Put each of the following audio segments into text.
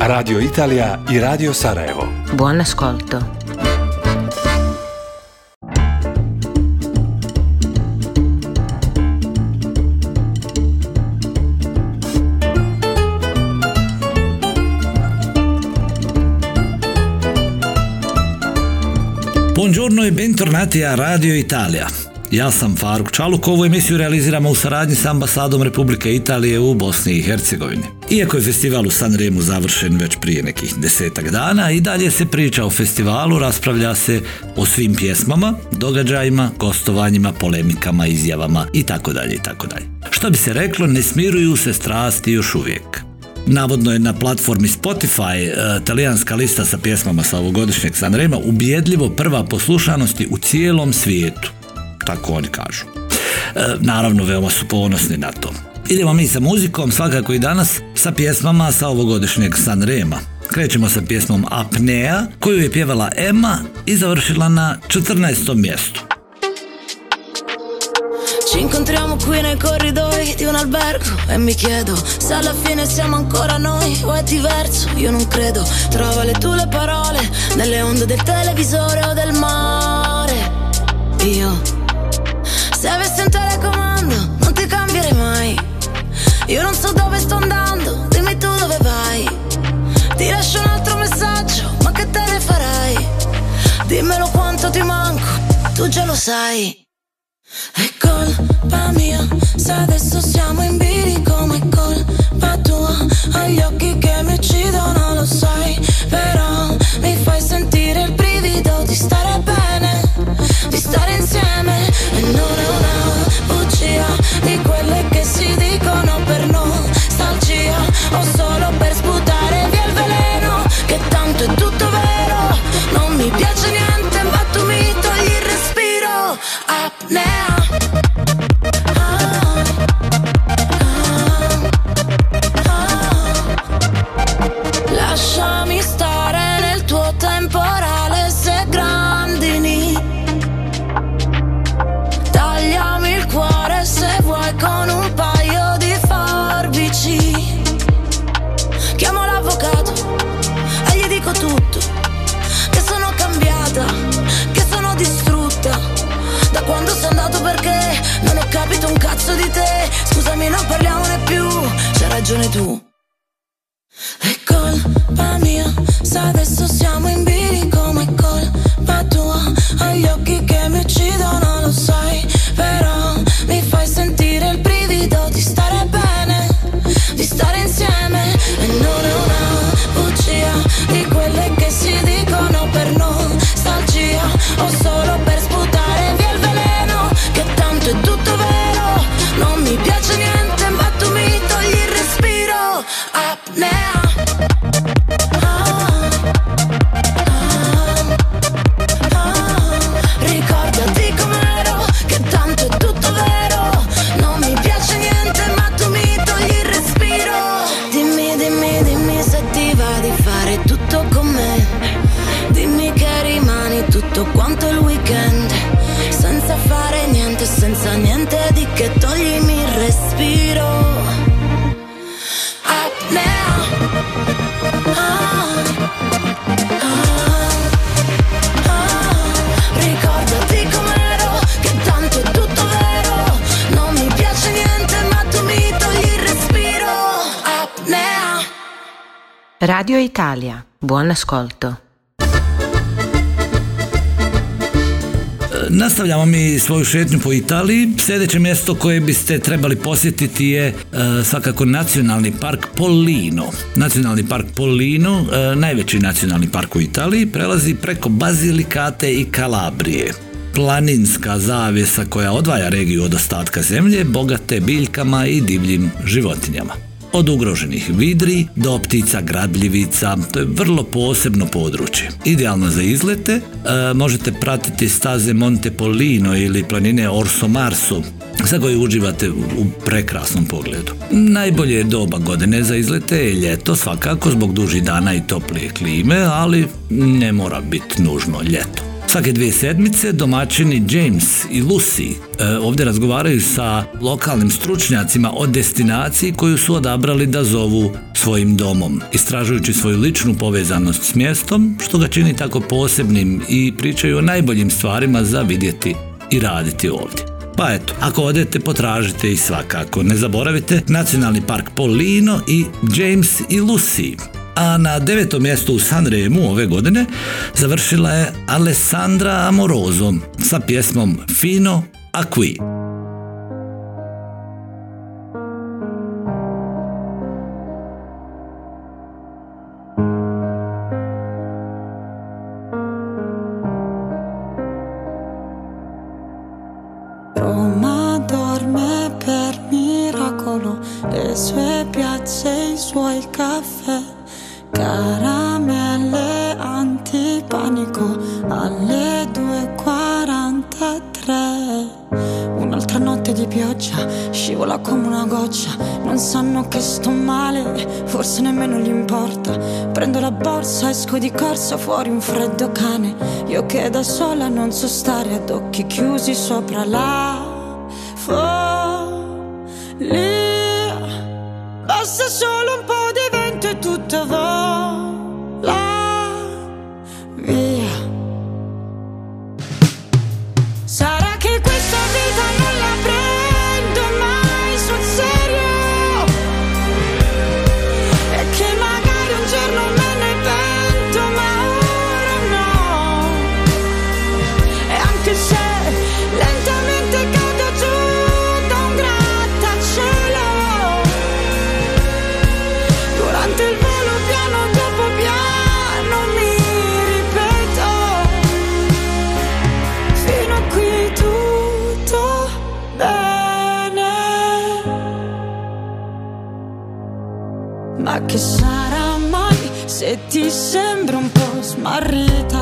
Radio Italija i Radio Sarajevo. Buon ascolto. Buongiorno e bentornati a Radio Italia. Ja sam Faruk Čaluk, ovu emisiju realiziramo u saradnji s ambasadom Republike Italije u Bosni i Hercegovini. Iako je festival u Sanremu završen već prije nekih desetak dana, i dalje se priča o festivalu, raspravlja se o svim pjesmama, događajima, gostovanjima, polemikama, izjavama i tako dalje i tako dalje. Što bi se reklo, ne smiruju se strasti još uvijek. Navodno je na platformi Spotify e, talijanska lista sa pjesmama sa ovogodišnjeg Sanrema ubjedljivo prva poslušanosti u cijelom svijetu. Tako oni kažu. E, naravno, veoma su ponosni na to. Idemo mi sa muzikom, svakako i danas, sa pjesmama sa ovogodišnjeg Sanrema. Krećemo sa pjesmom Apnea, koju je pjevala Emma i završila na 14. mjestu. Ci incontriamo qui nei corridoi di un albergo e mi chiedo se alla fine siamo ancora noi o è diverso. Io non credo, trova le tue le parole nelle onde del televisore o del mare. Io, se avessi un telecomando, non ti cambierei mai. Io non so dove sto andando, dimmi tu dove vai. Ti lascio un altro messaggio, ma che te ne farai? Dimmelo quanto ti manco, tu già lo sai. È colpa mia se adesso siamo in bilico, ma è colpa tua. Agli occhi che mi uccidono, lo sai, però mi fai sentire il brivido di stare bene, di stare insieme. Non è una bugia di quelle che si dicono per nostalgia. O solo per sputare via il veleno, che tanto è tutto vero. Tutto. Che sono cambiata, che sono distrutta. Da quando sono andato perché non ho capito un cazzo di te. Scusami, non parliamone più. C'hai ragione tu. È colpa mia se adesso siamo in bilico, ma è colpa tua. Agli occhi che mi uccidono, o solo quanto il weekend. Senza fare niente, senza niente di che toglimi il respiro. Apnea. Ah, ah, ah. Ricordati com'ero, che tanto è tutto vero. Non mi piace niente, ma tu mi togli il respiro. Apnea. Radio Italia, buon ascolto. Nastavljamo mi svoju šetnju po Italiji. Sljedeće mjesto koje biste trebali posjetiti je e, svakako nacionalni park Pollino. Nacionalni park Pollino, e, najveći nacionalni park u Italiji, prelazi preko Bazilikate i Kalabrije. Planinska zavjesa koja odvaja regiju od ostatka zemlje, bogate biljkama i divljim životinjama. Od ugroženih vidri do ptica grabljivica, to je vrlo posebno područje. Idealno za izlete, e, možete pratiti staze Monte Polino ili planine Orso Marsu, za koje uživate u prekrasnom pogledu. Najbolje je doba godine za izlete je ljeto, svakako zbog dužih dana i toplije klime, ali ne mora biti nužno ljeto. Svake dvije sedmice domaćini James i Lucy e, ovdje razgovaraju sa lokalnim stručnjacima o destinaciji koju su odabrali da zovu svojim domom, istražujući svoju ličnu povezanost s mjestom, što ga čini tako posebnim i pričaju o najboljim stvarima za vidjeti i raditi ovdje. Pa eto, ako odete potražite i svakako. Ne zaboravite Nacionalni park Polino i James i Lucy. A na devetom mjestu u Sanremu ove godine završila je Alessandra Amoroso sa pjesmom Fino a qui. Forse nemmeno gli importa. Prendo la borsa, esco di corsa, fuori un freddo cane. Io che da sola non so stare ad occhi chiusi sopra la ti sembra un po' smarrita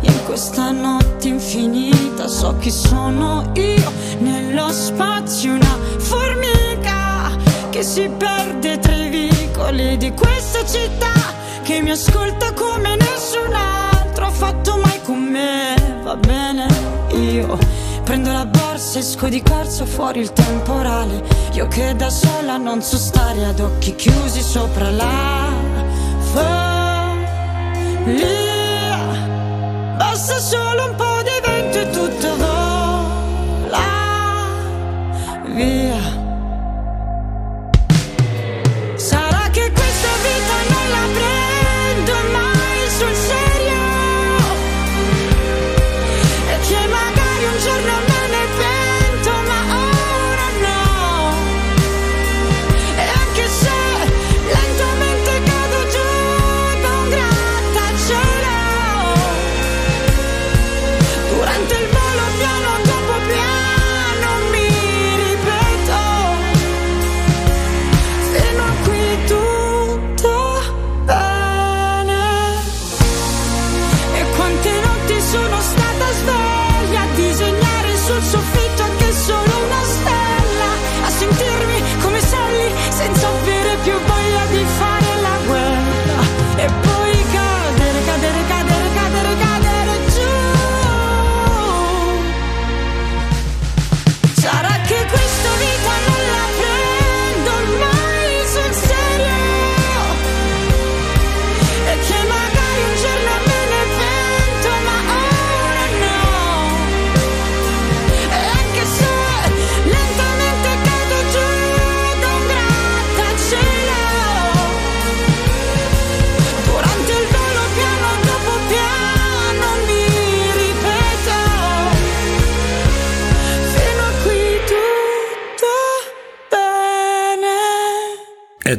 in questa notte infinita? So chi sono io nello spazio, una formica che si perde tra i vicoli di questa città che mi ascolta come nessun altro ha fatto mai con me. Va bene, io prendo la borsa, esco di corsa fuori il temporale. Io che da sola non so stare ad occhi chiusi sopra la follia.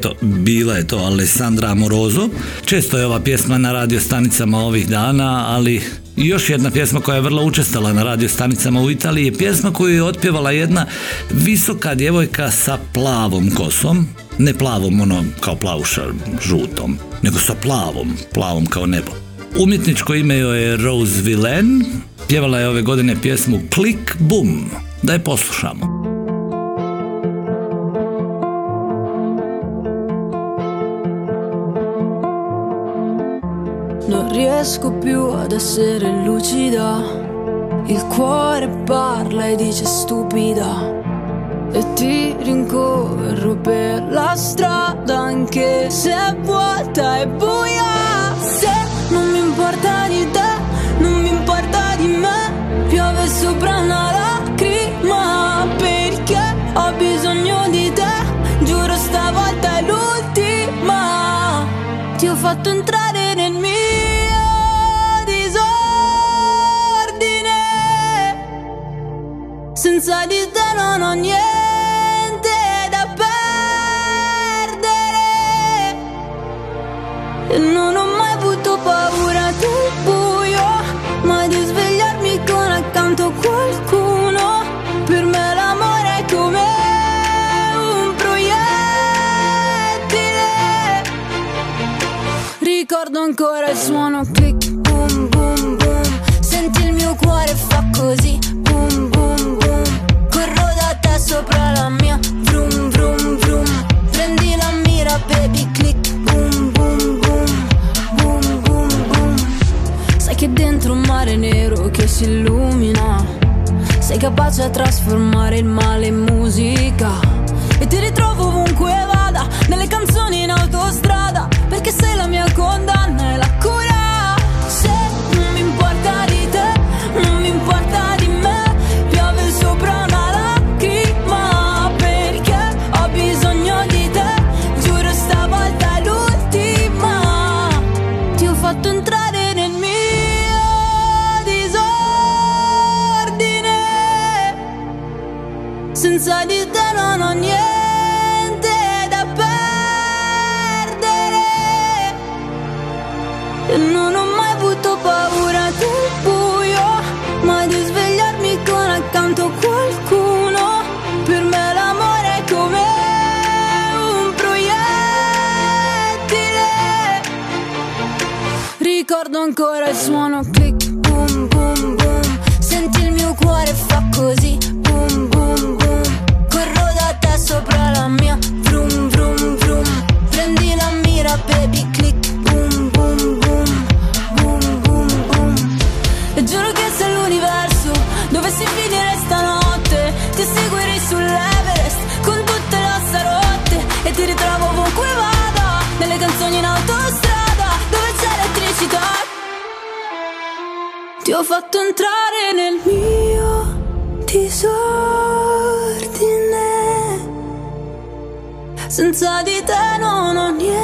Eto, bila je to Alessandra Amoroso. Često je ova pjesma na radio stanicama ovih dana, ali još jedna pjesma koja je vrlo učestala na radio stanicama u Italiji je pjesma koju je otpjevala jedna visoka djevojka sa plavom kosom. Ne plavom, ono kao plavuša žutom, nego sa plavom, plavom kao nebo. Umjetničko ime joj je Rose Villain, pjevala je ove godine pjesmu Click Boom. Da je poslušamo. Riesco più ad essere lucida. Il cuore parla e dice stupida. E ti rincorro per la strada anche se è vuota e buia. Se non mi importa di te, non mi importa di me. Piove sopra una lacrima perché ho bisogno di te. Giuro stavolta è l'ultima. Ti ho fatto entrare Senza di te non ho niente da perdere. Non ho mai avuto paura del buio, ma di svegliarmi con accanto qualcuno. Per me l'amore è come un proiettile. Ricordo ancora il suono click, capace a trasformare il male in musica. E ti ritrovo ovunque vada, nelle canzoni in autostrada. Perché sei la mia condanna e la cura. Se non mi importa di te, non mi importa di me. Piove sopra una lacrima. Perché ho bisogno di te. Giuro stavolta è l'ultima. Ti ho fatto entrare I just wanna. Ti ho fatto entrare nel mio disordine. Senza di te non ho niente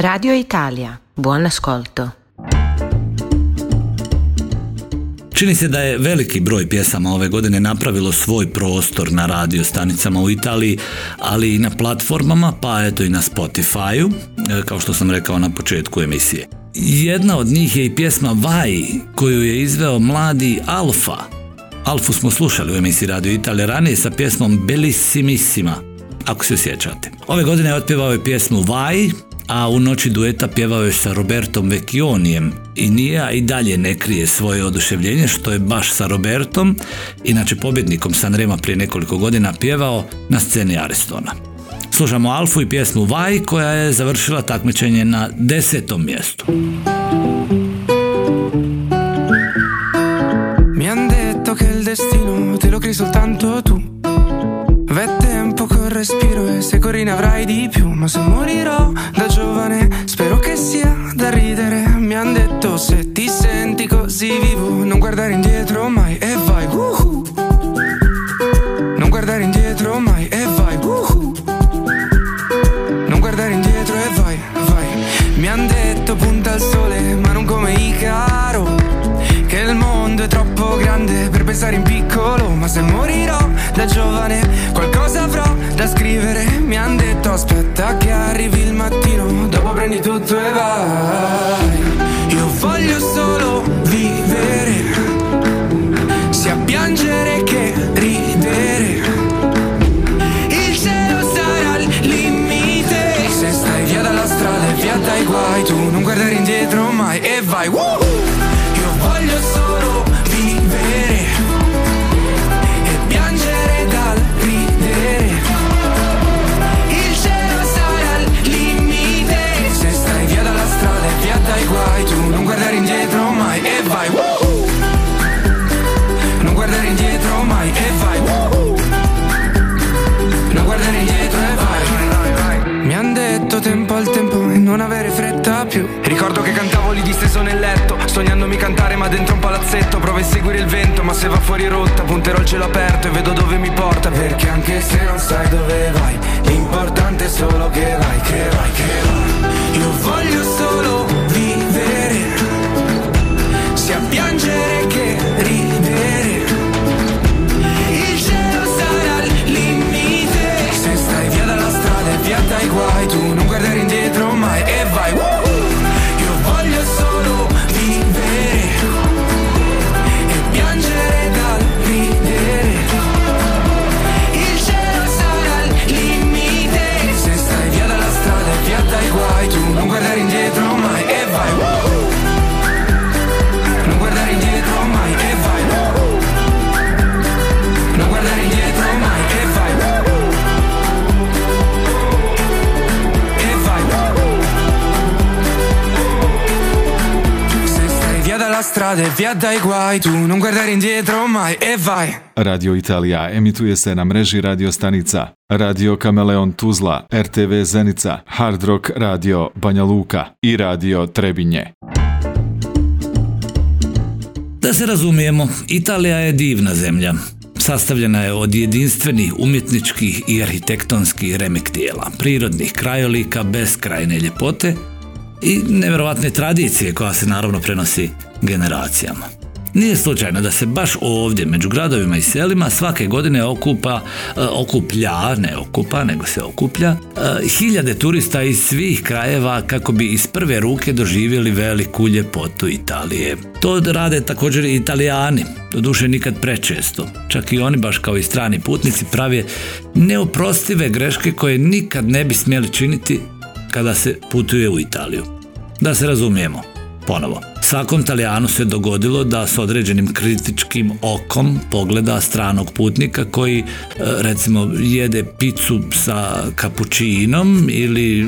Radio Italia, buon ascolto. Čini se da je veliki broj pjesama ove godine napravilo svoj prostor na radio stanicama u Italiji, ali i na platformama, pa eto i na Spotify-u, e, kao što sam rekao na početku emisije. Jedna od njih je i pjesma Vaj, koju je izveo mladi Alfa. Alfu smo slušali u emisiji Radio Italije ranije sa pjesmom Bellissimissima, ako se sjećate. Ove godine je otpjevao je pjesmu Vaj, a u noći dueta pjevao je sa Robertom Vecchionijem i nije i dalje ne krije svoje oduševljenje što je baš sa Robertom, inače pobjednikom Sanrema prije nekoliko godina pjevao na sceni Arestona. Slušamo Alfu i pjesmu Vaj koja je završila takmičenje na desetom mjestu. Mi han detto che il destino te lo crei soltanto tu. Respiro e se corri ne avrai di più. Ma se morirò da giovane, spero che sia da ridere. mi han detto se ti senti così vivo non guardare indietro mai e vai uhu. Non guardare indietro mai e vai uhu. Aspetta che arrivi il mattino Dopo prendi tutto e vai. Io voglio solo vivere Sia piangere che ridere. Il cielo sarà al limite. Se stai via dalla strada e via dai guai Tu non guardare indietro mai e vai Woo! Indietro mai e vai Woo! Non guardare indietro mai e vai Woo! Non guardare indietro e vai. Mi han detto tempo al tempo e non avere fretta più. Ricordo che cantavo lì disteso nel letto Sognandomi cantare ma dentro un palazzetto. Provo a seguire il vento ma se va fuori rotta Punterò il cielo aperto e vedo dove mi porta. Perché anche se non sai dove vai L'importante è solo che vai, che vai, che vai. Io voglio solo via dalla strada e via dai guai Tu non guardare indietro mai e vai Radio Italija emituje se na mreži radio stanica Radio Kameleon Tuzla, RTV Zenica, Hard Rock Radio Banja Luka i Radio Trebinje. Da se razumijemo, Italija je divna zemlja. Sastavljena je od jedinstvenih umjetničkih i arhitektonskih remek tijela, prirodnih krajolika, beskrajne ljepote i nevjerojatne tradicije koja se naravno prenosi generacijama. Nije slučajno da se baš ovdje, među gradovima i selima, svake godine okupa, e, okuplja, ne okupa, nego se okuplja, e, hiljade turista iz svih krajeva kako bi iz prve ruke doživjeli veliku ljepotu Italije. To rade također i italijani, doduše nikad prečesto. Čak i oni, baš kao i strani putnici, prave neoprostive greške koje nikad ne bi smjeli činiti kada se putuje u Italiju. Da se razumijemo, ponovo. Svakom Talijanu se dogodilo da s određenim kritičkim okom pogleda stranog putnika koji e, recimo jede picu sa kapućinom ili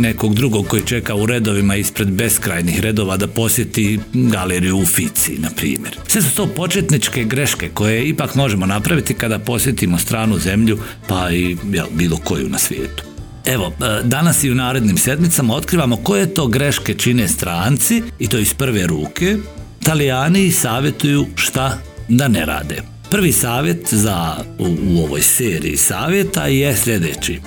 nekog drugog koji čeka u redovima ispred beskrajnih redova da posjeti galeriju u Fici, na primjer. Sve su to početničke greške koje ipak možemo napraviti kada posjetimo stranu zemlju pa i jel, bilo koju na svijetu. Evo, e, danas i u narednim sedmicama otkrivamo koje to greške čine stranci i to iz prve ruke. Talijani savjetuju šta da ne rade. Prvi savjet za u, u ovoj seriji savjeta je sljedeći.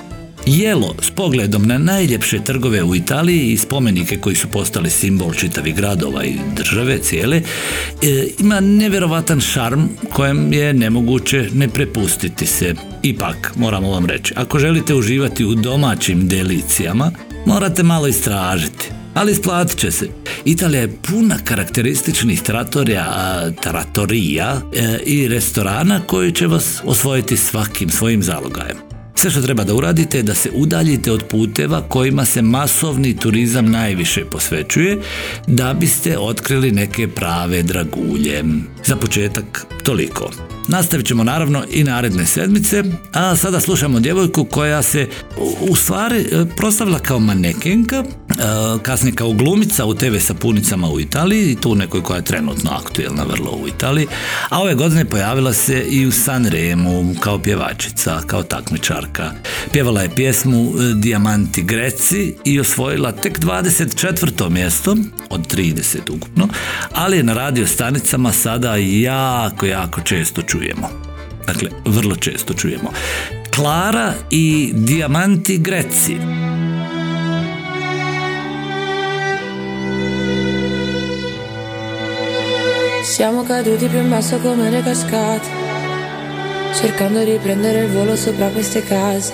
Jelo s pogledom na najljepše trgove u Italiji i spomenike koji su postali simbol čitavih gradova i države cijele, e, ima nevjerovatan šarm kojem je nemoguće ne prepustiti se. Ipak, moramo vam reći, ako želite uživati u domaćim delicijama, morate malo istražiti. Ali isplatit će se. Italija je puna karakterističnih tratorija, tratorija e, i restorana koji će vas osvojiti svakim svojim zalogajem. Sve što treba da uradite je da se udaljite od puteva kojima se masovni turizam najviše posvećuje da biste otkrili neke prave dragulje. Za početak toliko. Nastavit ćemo naravno i naredne sedmice, a sada slušamo djevojku koja se u- stvari e, proslavila kao manekenka, e, kasnije kao glumica u TV sapunicama u Italiji, tu nekoj koja je trenutno aktuelna vrlo u Italiji, a ove godine pojavila se i u Sanremu kao pjevačica, kao takmičarka. Dubravka. Pjevala je pjesmu e, Dijamanti Greci i osvojila tek 24. mjesto od 30 ukupno, ali je na radio stanicama sada jako, jako često čujemo. Dakle, vrlo često čujemo. Klara i Dijamanti Greci. Siamo caduti più in basso come le cascate, cercando di prendere il volo sopra queste case.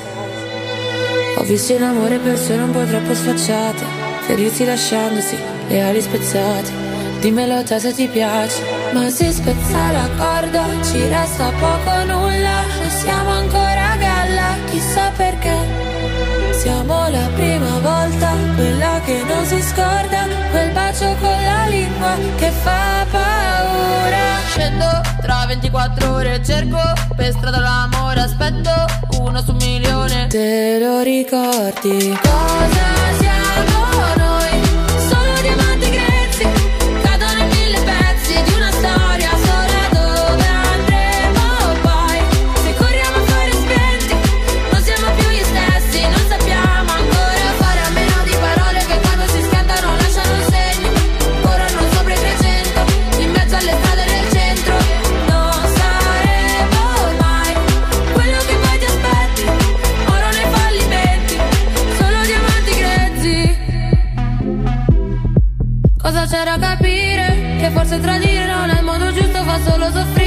Ho visto in amore persone un po' troppo sfacciate, ferirsi lasciandosi le ali spezzate. Dimmelo te se ti piace, ma si spezza la corda, ci resta poco nulla, e siamo ancora a galla, chissà perché. Siamo la prima volta, quella che non si scorda, quel bacio con la lingua che fa paura. Scendo tra 24 ore, cerco per strada l'amore, aspetto uno su un milione. Te lo ricordi? Cosa siamo noi? Solo diamanti grezzi, A capire? Che forse tradire non è il modo giusto, fa solo soffrire.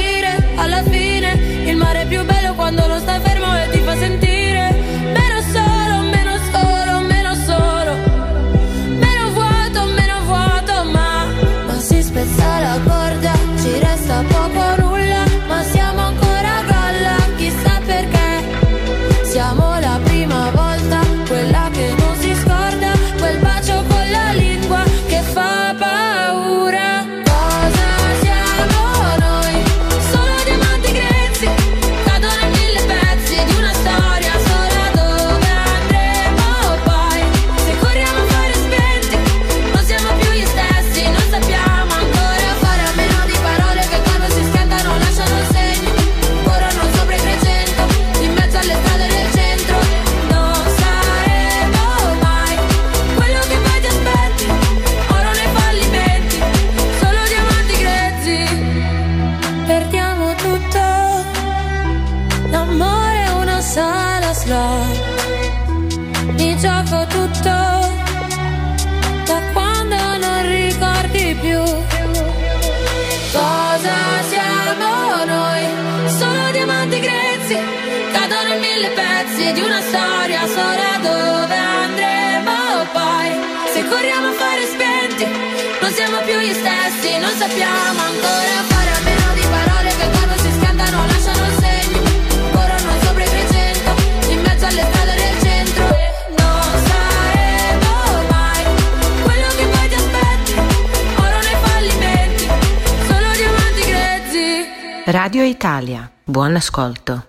Radio Italia, buon ascolto.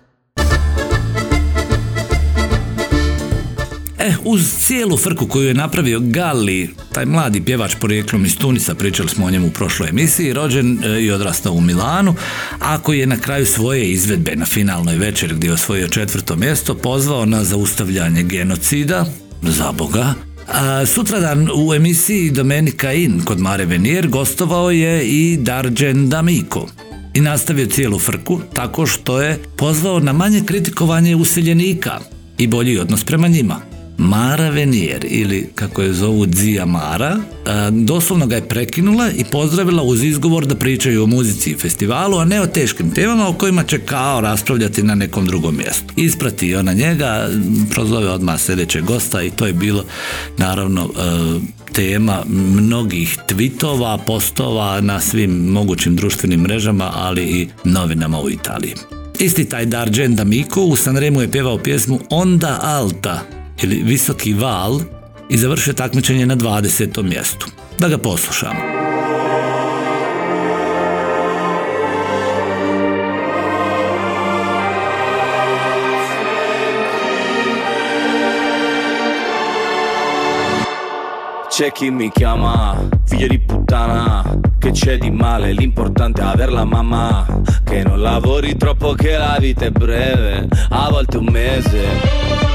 E, uz cijelu frku koju je napravio Galli, taj mladi pjevač porijeklom iz Tunisa, pričali smo o njemu u prošloj emisiji, rođen e, i odrastao u Milanu, a koji je na kraju svoje izvedbe na finalnoj večeri gdje je osvojio četvrto mjesto, pozvao na zaustavljanje genocida, za Boga, a, sutradan u emisiji Domenika In kod Mare Venier gostovao je i Darđen Damiko i nastavio cijelu frku tako što je pozvao na manje kritikovanje useljenika i bolji odnos prema njima. Mara Venier ili kako je zovu Dzija Mara, doslovno ga je prekinula i pozdravila uz izgovor da pričaju o muzici i festivalu, a ne o teškim temama o kojima će kao raspravljati na nekom drugom mjestu. Isprati ona njega, prozove odmah sljedećeg gosta i to je bilo naravno e, tema mnogih tweetova, postova na svim mogućim društvenim mrežama, ali i novinama u Italiji. Isti taj Dargen D'Amico u Sanremu je pjevao pjesmu Onda Alta ili Visoki val i završio takmičenje na 20. mjestu. Da ga poslušamo. C'è chi mi chiama figlio di puttana Che c'è di male, l'importante è aver la mamma Che non lavori troppo che la vita è breve A volte un mese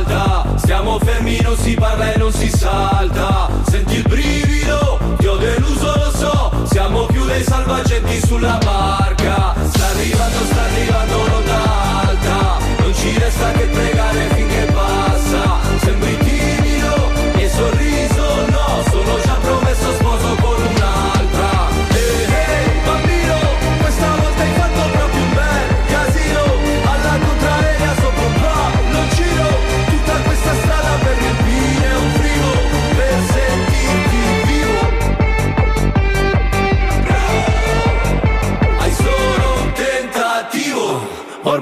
alta Stiamo fermi, non si parla e non si salta. Senti il brivido, ti ho deluso, lo so. Siamo più dei salvagenti sulla barca. Sta arrivando, sta arrivando l'onda alta. Non ci resta che pregare finché passa. Sembri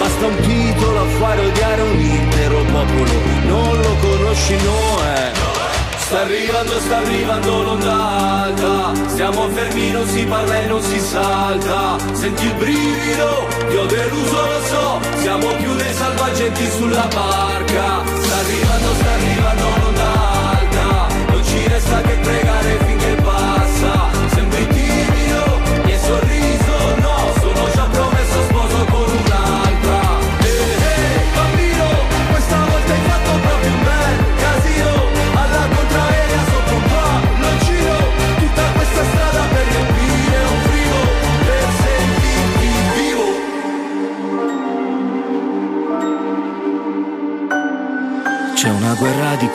Basta un titolo a fare odiare un intero popolo. Non lo conosci, no è Sta arrivando, sta arrivando l'onda alta Stiamo fermi, non si parla e non si salta. Senti il brivido, ti ho deluso, lo so. Siamo più dei salvagenti sulla barca. Sta arrivando, sta arrivando l'onda alta Non ci resta che pregare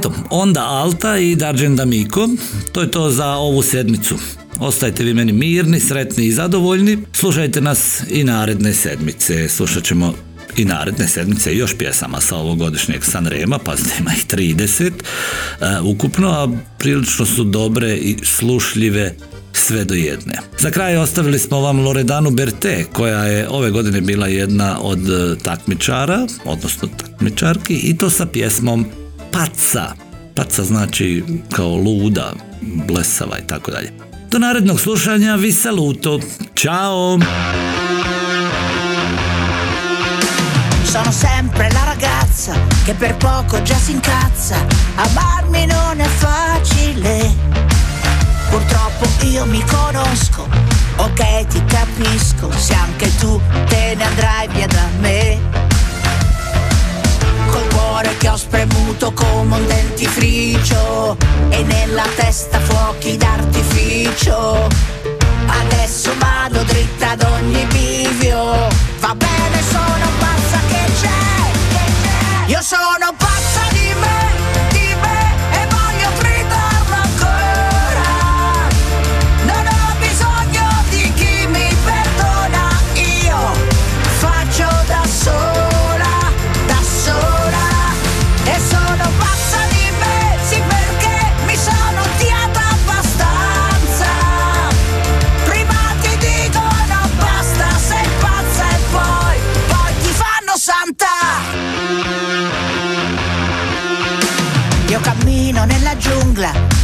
Eto, onda Alta i Darđen Damiko, to je to za ovu sedmicu. Ostajte vi meni mirni, sretni i zadovoljni. Slušajte nas i naredne sedmice. Slušat ćemo i naredne sedmice još pjesama sa ovogodišnjeg Sanrema, pazite ima ih 30 e, ukupno, a prilično su dobre i slušljive sve do jedne. Za kraj ostavili smo vam Loredanu Berte, koja je ove godine bila jedna od e, takmičara, odnosno takmičarki, i to sa pjesmom Paca. Paca znači kao luda, blesava i tako dalje. Do narednog slušanja, vi saluto. Ćao! Sono sempre la ragazza che per poco già si incazza. Amarmi non è facile. Purtroppo io mi conosco, ok ti capisco, se anche tu te ne andrai via da me. Cuore che ho spremuto come un dentifricio e nella testa fuochi d'artificio. Adesso vado dritta ad ogni bivio, va bene sono pazza che c'è, io sono pazza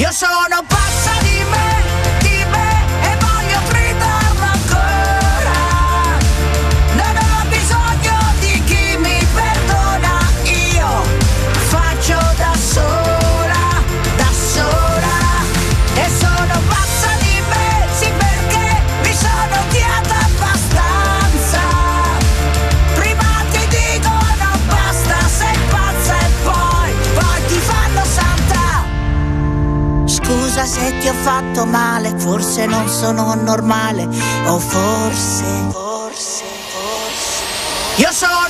Yo sono pazzo se ti ho fatto male, forse non sono normale, o forse, forse, forse. Io sono